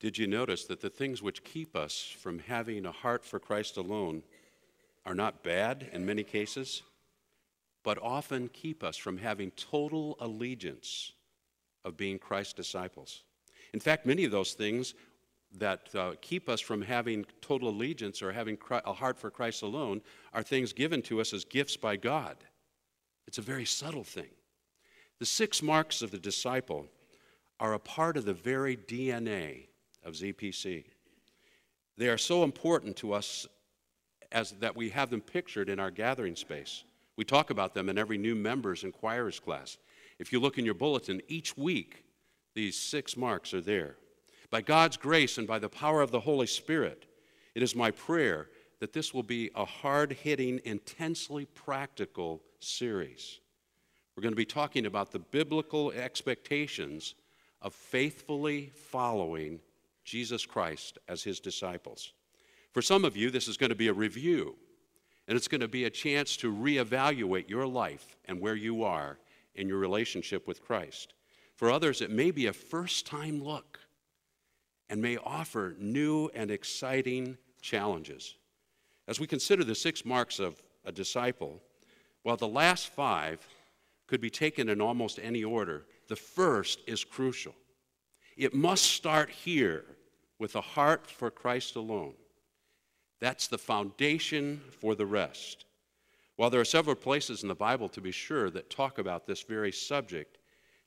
Did you notice that the things which keep us from having a heart for Christ alone are not bad in many cases, but often keep us from having total allegiance of being Christ's disciples? In fact, many of those things that uh, keep us from having total allegiance or having a heart for Christ alone are things given to us as gifts by God. It's a very subtle thing. The six marks of the disciple are a part of the very DNA of ZPC. They are so important to us as that we have them pictured in our gathering space. We talk about them in every new members and choirs class. If you look in your bulletin, each week these six marks are there. By God's grace and by the power of the Holy Spirit, it is my prayer that this will be a hard hitting, intensely practical series. We're going to be talking about the biblical expectations of faithfully following Jesus Christ as his disciples. For some of you, this is going to be a review, and it's going to be a chance to reevaluate your life and where you are in your relationship with Christ. For others, it may be a first time look and may offer new and exciting challenges. As we consider the six marks of a disciple, while the last five could be taken in almost any order, the first is crucial. It must start here with a heart for Christ alone. That's the foundation for the rest. While there are several places in the Bible, to be sure, that talk about this very subject,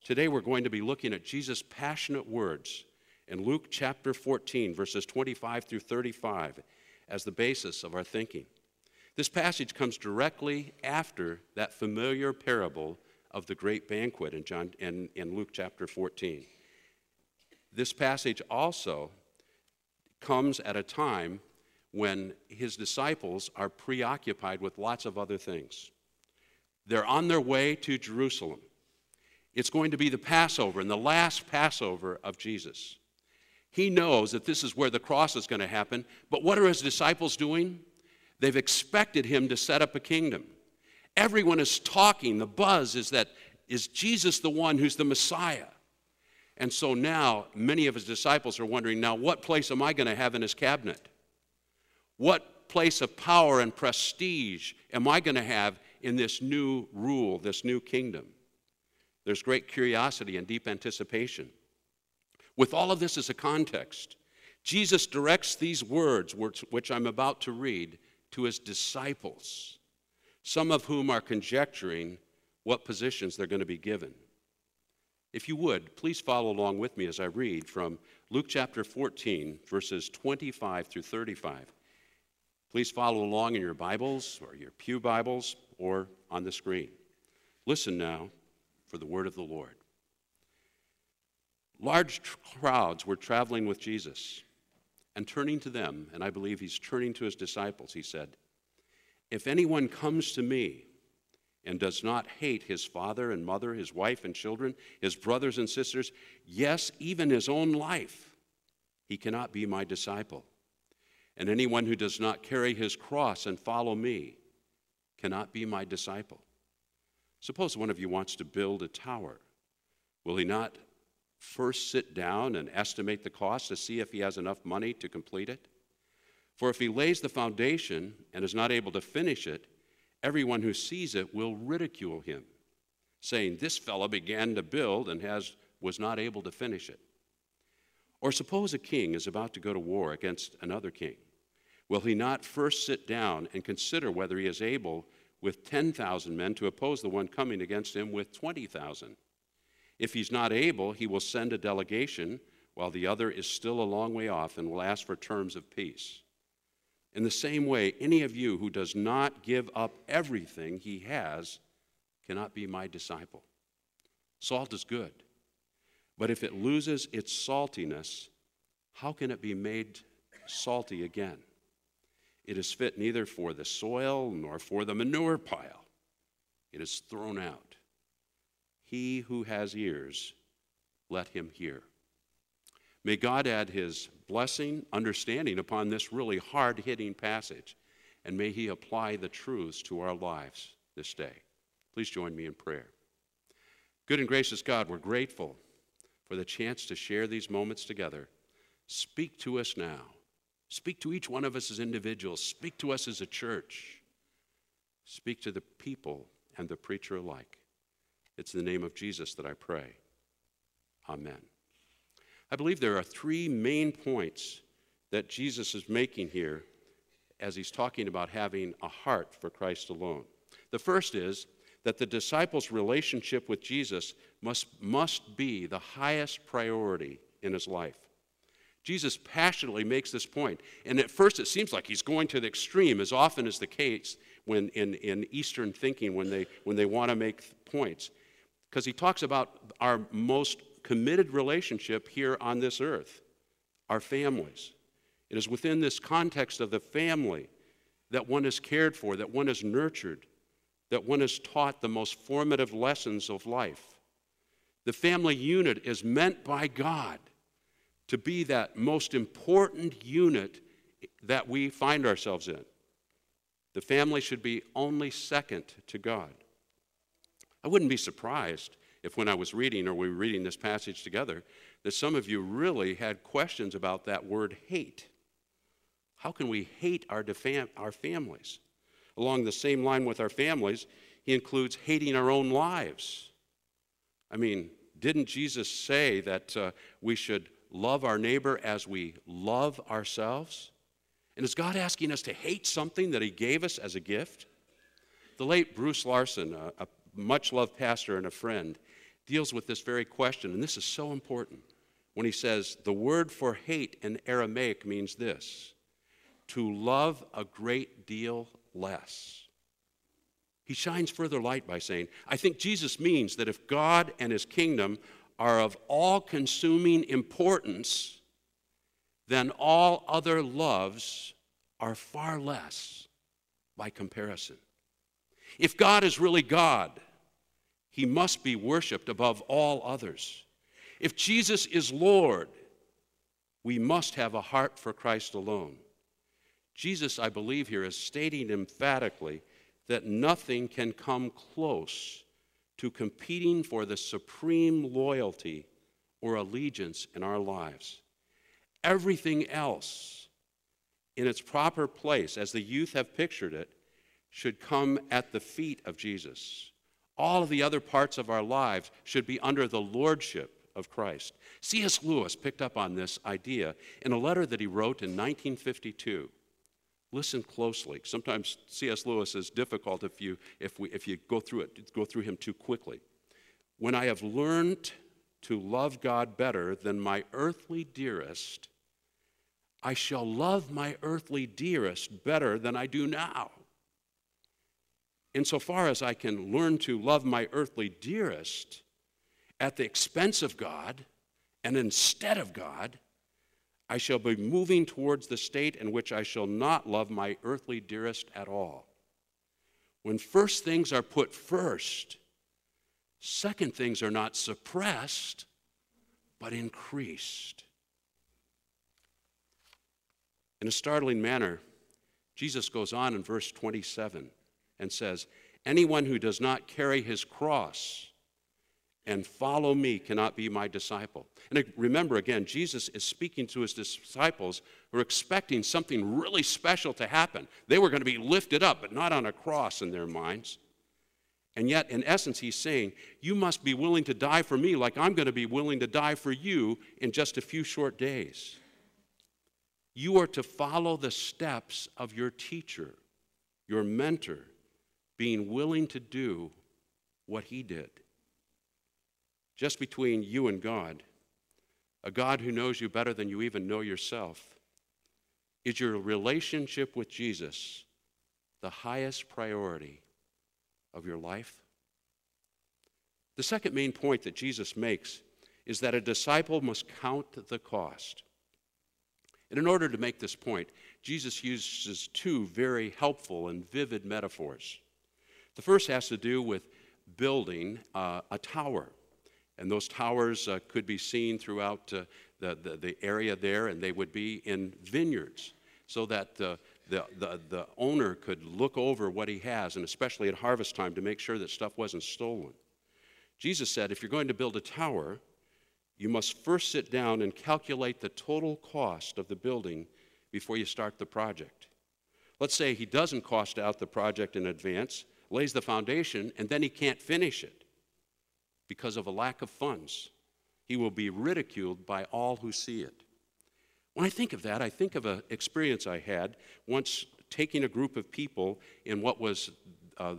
today we're going to be looking at Jesus' passionate words in Luke chapter 14, verses 25 through 35, as the basis of our thinking. This passage comes directly after that familiar parable of the great banquet in, John, in, in Luke chapter 14. This passage also comes at a time when his disciples are preoccupied with lots of other things. They're on their way to Jerusalem. It's going to be the Passover and the last Passover of Jesus. He knows that this is where the cross is going to happen, but what are his disciples doing? They've expected him to set up a kingdom. Everyone is talking. The buzz is that is Jesus the one who's the Messiah? And so now many of his disciples are wondering now, what place am I going to have in his cabinet? What place of power and prestige am I going to have in this new rule, this new kingdom? There's great curiosity and deep anticipation. With all of this as a context, Jesus directs these words, which I'm about to read, to his disciples, some of whom are conjecturing what positions they're going to be given. If you would, please follow along with me as I read from Luke chapter 14, verses 25 through 35. Please follow along in your Bibles or your Pew Bibles or on the screen. Listen now for the word of the Lord. Large crowds were traveling with Jesus and turning to them, and I believe he's turning to his disciples. He said, If anyone comes to me and does not hate his father and mother, his wife and children, his brothers and sisters, yes, even his own life, he cannot be my disciple. And anyone who does not carry his cross and follow me cannot be my disciple. Suppose one of you wants to build a tower. Will he not first sit down and estimate the cost to see if he has enough money to complete it? For if he lays the foundation and is not able to finish it, everyone who sees it will ridicule him, saying, This fellow began to build and has, was not able to finish it. Or suppose a king is about to go to war against another king. Will he not first sit down and consider whether he is able with 10,000 men to oppose the one coming against him with 20,000? If he's not able, he will send a delegation while the other is still a long way off and will ask for terms of peace. In the same way, any of you who does not give up everything he has cannot be my disciple. Salt is good, but if it loses its saltiness, how can it be made salty again? It is fit neither for the soil nor for the manure pile. It is thrown out. He who has ears, let him hear. May God add his blessing, understanding upon this really hard hitting passage, and may he apply the truths to our lives this day. Please join me in prayer. Good and gracious God, we're grateful for the chance to share these moments together. Speak to us now. Speak to each one of us as individuals. Speak to us as a church. Speak to the people and the preacher alike. It's in the name of Jesus that I pray. Amen. I believe there are three main points that Jesus is making here as he's talking about having a heart for Christ alone. The first is that the disciples' relationship with Jesus must, must be the highest priority in his life. Jesus passionately makes this. And at first, it seems like he's going to the extreme, as often is the case when in, in Eastern thinking when they, when they want to make points. Because he talks about our most committed relationship here on this earth, our families. It is within this context of the family that one is cared for, that one is nurtured, that one is taught the most formative lessons of life. The family unit is meant by God to be that most important unit that we find ourselves in. The family should be only second to God. I wouldn't be surprised if, when I was reading or we were reading this passage together, that some of you really had questions about that word hate. How can we hate our, defam- our families? Along the same line with our families, he includes hating our own lives. I mean, didn't Jesus say that uh, we should love our neighbor as we love ourselves? And is God asking us to hate something that He gave us as a gift? The late Bruce Larson, a, a much loved pastor and a friend, deals with this very question, and this is so important when he says the word for hate in Aramaic means this to love a great deal less. He shines further light by saying, I think Jesus means that if God and his kingdom are of all consuming importance, then all other loves are far less by comparison. If God is really God, he must be worshiped above all others. If Jesus is Lord, we must have a heart for Christ alone. Jesus, I believe, here is stating emphatically that nothing can come close to competing for the supreme loyalty or allegiance in our lives. Everything else, in its proper place, as the youth have pictured it, should come at the feet of Jesus. All of the other parts of our lives should be under the lordship of Christ. C.S. Lewis picked up on this idea in a letter that he wrote in 1952. Listen closely. Sometimes C.S. Lewis is difficult if you, if, we, if you go through it, go through him too quickly. When I have learned to love God better than my earthly dearest, I shall love my earthly dearest better than I do now. Insofar as I can learn to love my earthly dearest at the expense of God and instead of God, I shall be moving towards the state in which I shall not love my earthly dearest at all. When first things are put first, second things are not suppressed, but increased. In a startling manner, Jesus goes on in verse 27 and says, Anyone who does not carry his cross and follow me cannot be my disciple. And remember again, Jesus is speaking to his disciples who are expecting something really special to happen. They were going to be lifted up, but not on a cross in their minds. And yet, in essence, he's saying, You must be willing to die for me like I'm going to be willing to die for you in just a few short days. You are to follow the steps of your teacher, your mentor, being willing to do what he did just between you and God, a God who knows you better than you even know yourself, is your relationship with Jesus the highest priority of your life? The second main point that Jesus makes is that a disciple must count the cost. And in order to make this point, Jesus uses two very helpful and vivid metaphors. The first has to do with building uh, a tower. And those towers uh, could be seen throughout uh, the, the, the, area there, and they would be in vineyards so that the, the, the, the owner could look over what he has, and especially at harvest time to make sure that stuff wasn't stolen. Jesus said, if you're going to build a tower, you must first sit down and calculate the total cost of the building before you start the project. Let's say he doesn't cost out the project in advance, lays the foundation, and then he can't finish it because of a lack of funds. He will be ridiculed by all who see it. When I think of that, I think of an experience I had once taking a group of people in what was uh,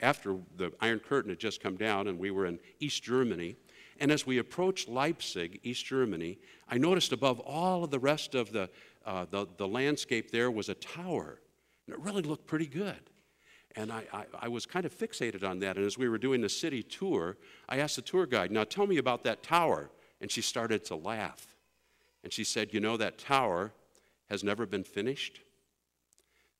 after the Iron Curtain had just come down, and we were in East Germany. And as we approached Leipzig, East Germany, I noticed above all of the rest of the, uh, the, the, landscape there was a tower. And it really looked pretty good. And I, I, I, was kind of fixated on that. And as we were doing the city tour, I asked the tour guide, Now tell me about that tower. And she started to laugh. And she said, You know, that tower has never been finished.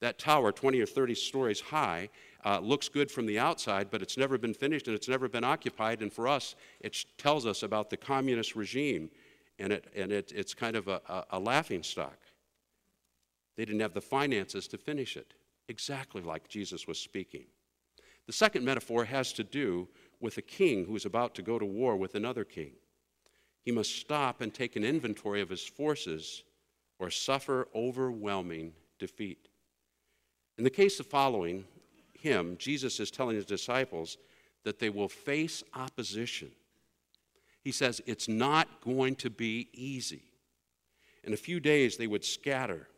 That tower, 20 or 30 stories high, uh, looks good from the outside, but it's never been finished and it's never been occupied. And for us, it tells us about the communist regime, and, it, and it, it's kind of a, a, a laughing stock. They didn't have the finances to finish it, exactly like Jesus was speaking. The second metaphor has to do with a king who is about to go to war with another king. He must stop and take an inventory of his forces or suffer overwhelming defeat. In the case of following him, Jesus is telling his disciples that they will face opposition. He says it's not going to be easy. In a few days, they would scatter.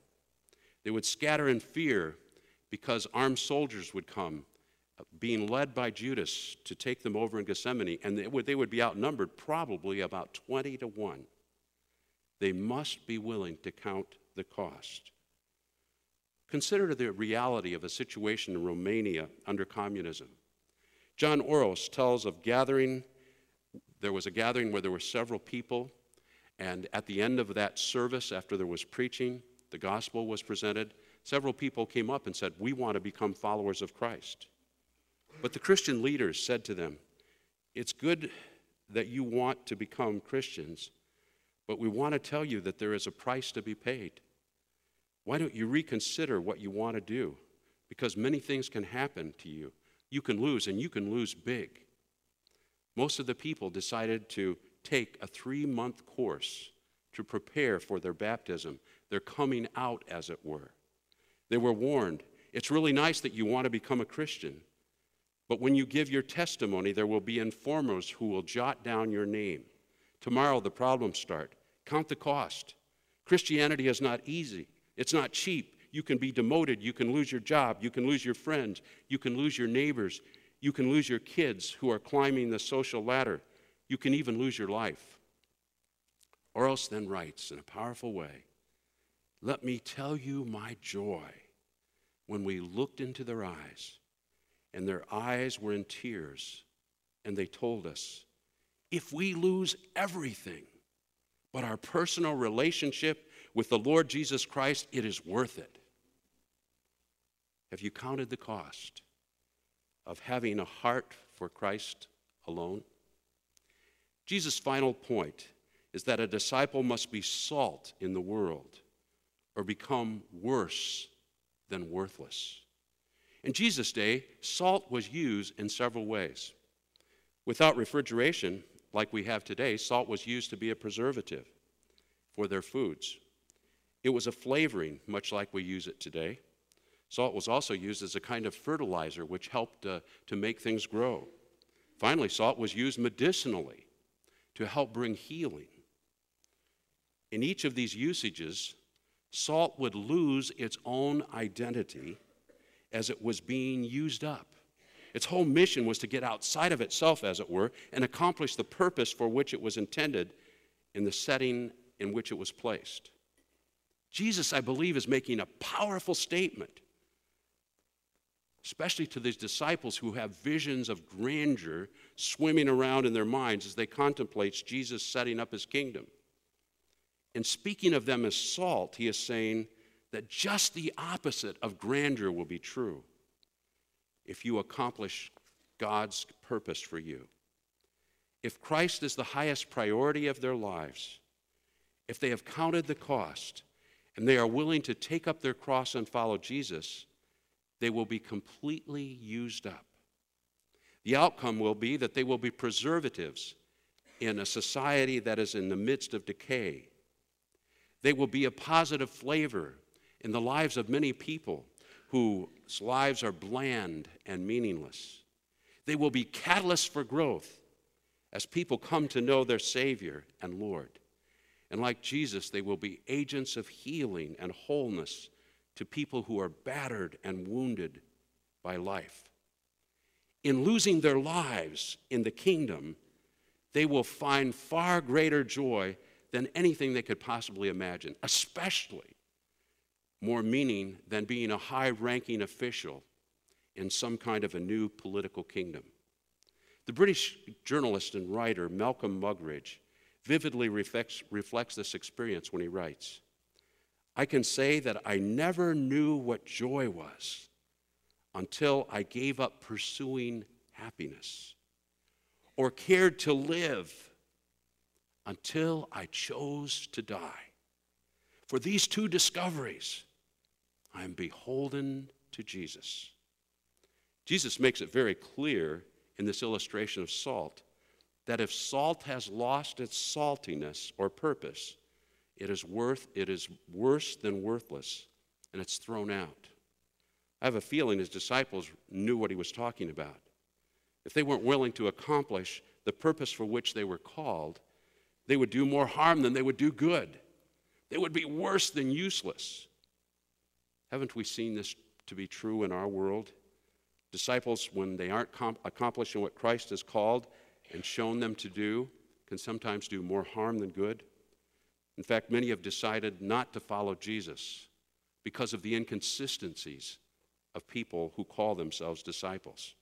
They would scatter in fear because armed soldiers would come, being led by Judas to take them over in Gethsemane, and they would, they would be outnumbered probably about 20 to 1. They must be willing to count the cost. Consider the reality of a situation in Romania under communism. John Oros tells of gathering, there was a gathering where there were several people, and at the end of that service, after there was preaching, the gospel was presented, several people came up and said, We want to become followers of Christ. But the Christian leaders said to them, It's good that you want to become Christians, but we want to tell you that there is a price to be paid. Why don't you reconsider what you want to do? Because many things can happen to you. You can lose, and you can lose big. Most of the people decided to take a three month course to prepare for their baptism, their coming out, as it were. They were warned it's really nice that you want to become a Christian, but when you give your testimony, there will be informers who will jot down your name. Tomorrow, the problems start. Count the cost. Christianity is not easy. It's not cheap. You can be demoted. You can lose your job. You can lose your friends. You can lose your neighbors. You can lose your kids who are climbing the social ladder. You can even lose your life. Oros then writes in a powerful way Let me tell you my joy when we looked into their eyes, and their eyes were in tears, and they told us, If we lose everything but our personal relationship with the Lord Jesus Christ, it is worth it. Have you counted the cost of having a heart for Christ alone? Jesus' final point is that a disciple must be salt in the world or become worse than worthless. In Jesus' day, salt was used in several ways. Without refrigeration, like we have today, salt was used to be a preservative for their foods. It was a flavoring, much like we use it today. Salt was also used as a kind of fertilizer, which helped uh, to make things grow. Finally, salt was used medicinally to help bring healing. In each of these usages, salt would lose its own identity as it was being used up. Its whole mission was to get outside of itself, as it were, and accomplish the purpose for which it was intended in the setting in which it was placed. Jesus, I believe, is making a powerful statement, especially to these disciples who have visions of grandeur swimming around in their minds as they contemplate Jesus setting up his kingdom. And speaking of them as salt, he is saying that just the opposite of grandeur will be true if you accomplish God's purpose for you. If Christ is the highest priority of their lives, if they have counted the cost, and they are willing to take up their cross and follow Jesus, they will be completely used up. The outcome will be that they will be preservatives in a society that is in the midst of decay. They will be a positive flavor in the lives of many people whose lives are bland and meaningless. They will be catalysts for growth as people come to know their Savior and Lord. And like Jesus, they will be agents of healing and wholeness to people who are battered and wounded by life. In losing their lives in the kingdom, they will find far greater joy than anything they could possibly imagine, especially more meaning than being a high ranking official in some kind of a new political kingdom. The British journalist and writer Malcolm Muggeridge vividly reflects, reflects this experience when he writes I can say that I never knew what joy was until I gave up pursuing happiness or cared to live until I chose to die. For these two discoveries, I am beholden to Jesus. Jesus makes it very clear in this illustration of salt that if salt has lost its saltiness or purpose, it is worth it is worse than worthless and it's thrown out. I have a feeling his disciples knew what he was talking about. If they weren't willing to accomplish the purpose for which they were called, they would do more harm than they would do good. They would be worse than useless. Haven't we seen this to be true in our world? Disciples, when they aren't comp- accomplishing what Christ has called and shown them to do, can sometimes do more harm than good. In fact, many have decided not to follow Jesus because of the inconsistencies of people who call themselves disciples.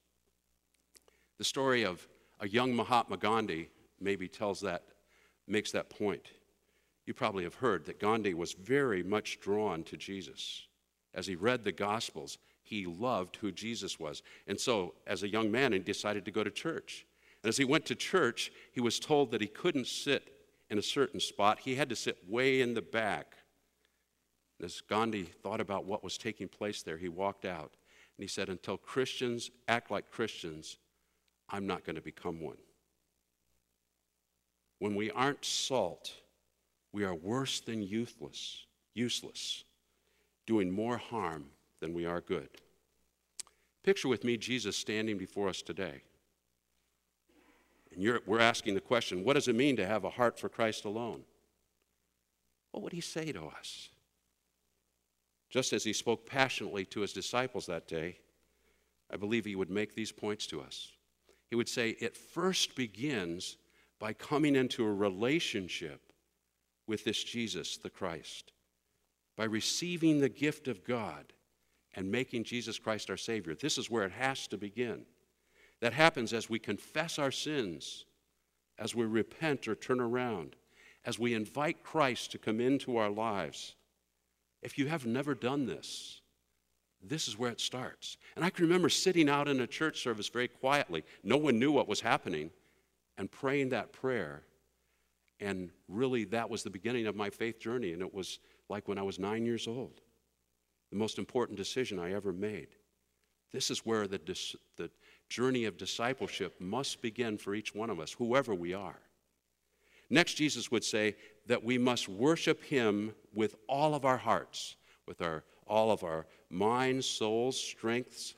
The story of a young Mahatma Gandhi maybe tells that, makes that point. You probably have heard that Gandhi was very much drawn to Jesus. As he read the Gospels, he loved who Jesus was. And so, as a young man, he decided to go to church. And as he went to church, he was told that he couldn't sit in a certain spot, he had to sit way in the back. As Gandhi thought about what was taking place there, he walked out and he said, Until Christians act like Christians, I'm not going to become one. When we aren't salt, we are worse than useless, useless, doing more harm than we are good. Picture with me Jesus standing before us today. And we're asking the question what does it mean to have a heart for Christ alone? What would he say to us? Just as he spoke passionately to his disciples that day, I believe he would make these points to us. He would say, It first begins by coming into a relationship with this Jesus, the Christ, by receiving the gift of God and making Jesus Christ our Savior. This is where it has to begin. That happens as we confess our sins, as we repent or turn around, as we invite Christ to come into our lives. If you have never done this, this is where it starts. And I can remember sitting out in a church service very quietly. No one knew what was happening, and praying that prayer. And really, that was the beginning of my faith journey. And it was like when I was nine years old the most important decision I ever made. This is where the, dis- the journey of discipleship must begin for each one of us, whoever we are. Next, Jesus would say that we must worship Him with all of our hearts, with our, all of our minds, souls, strengths,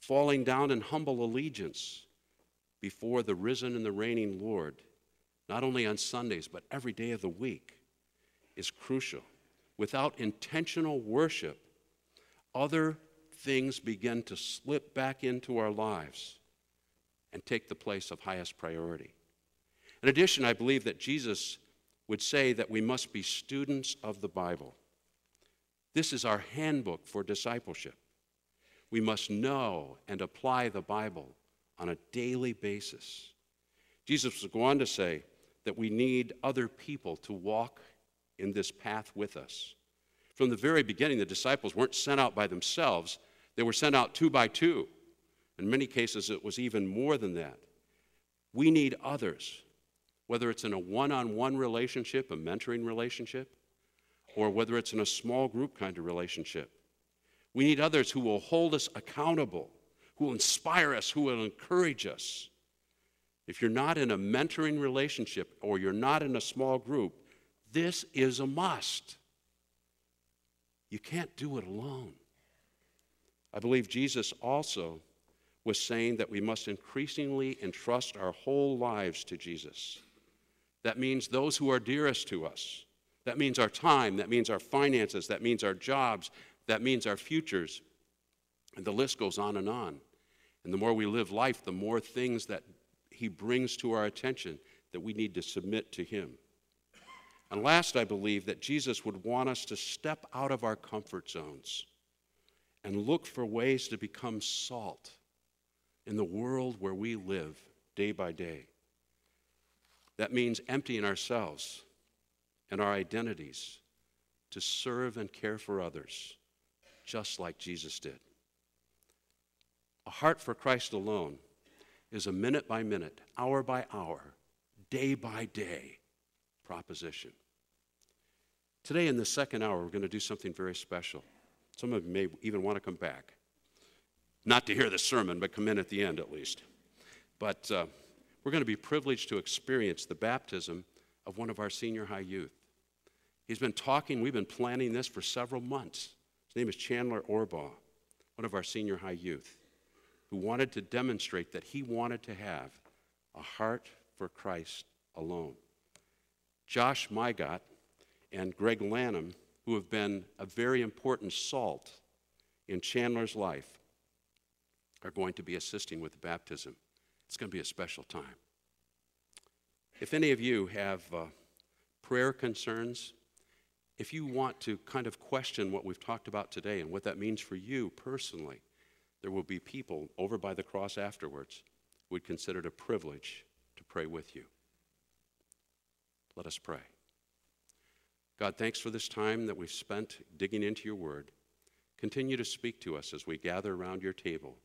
falling down in humble allegiance before the risen and the reigning Lord, not only on Sundays, but every day of the week, is crucial without intentional worship, other things begin to slip back into our lives and take the place of highest priority. In addition, I believe that Jesus would say that we must be students of the Bible. This is our handbook for discipleship. We must know and apply the Bible on a daily basis. Jesus would go on to say that we need other people to walk in this path with us. From the very beginning, the disciples weren't sent out by themselves, they were sent out two by two. In many cases, it was even more than that. We need others, whether it's in a one on one relationship, a mentoring relationship, or whether it's in a small group kind of relationship. We need others who will hold us accountable, who will inspire us, who will encourage us. if you're not in a mentoring relationship or you're not in a small group, this is a must. You can't do it alone. I believe Jesus also was saying that we must increasingly entrust our whole lives to Jesus. That means those who are dearest to us. That means our time. That means our finances. That means our jobs. That means our futures. And the list goes on and on. And the more we live life, the more things that He brings to our attention that we need to submit to Him. And last, I believe that Jesus would want us to step out of our comfort zones and look for ways to become salt in the world where we live day by day. That means emptying ourselves and our identities to serve and care for others, just like Jesus did. A heart for Christ alone is a minute by minute, hour by hour, day by day proposition. Today, in the second hour, we're going to do something very special. Some of you may even want to come back. Not to hear the sermon, but come in at the end at least. But uh, we're going to be privileged to experience the baptism of one of our senior high youth. He's been talking, we've been planning this for several months. His name is Chandler Orbaugh, one of our senior high youth, who wanted to demonstrate that he wanted to have a heart for Christ alone. Josh Mygot and Greg Lanham, who have been a very important salt in Chandler's life, are going to be assisting with the baptism. It's going to be a special time. If any of you have uh, prayer concerns, if you want to kind of question what we've talked about today and what that means for you personally, there will be people over by the cross afterwards who would consider it a privilege to pray with you. Let us pray. God, thanks for this time that we've spent digging into your word. Continue to speak to us as we gather around your table,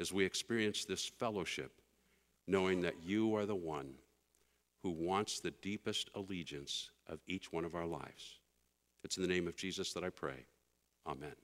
as we experience this fellowship, knowing that you are the one who wants the deepest allegiance of each one of our lives. It's in the name of Jesus that I pray. Amen.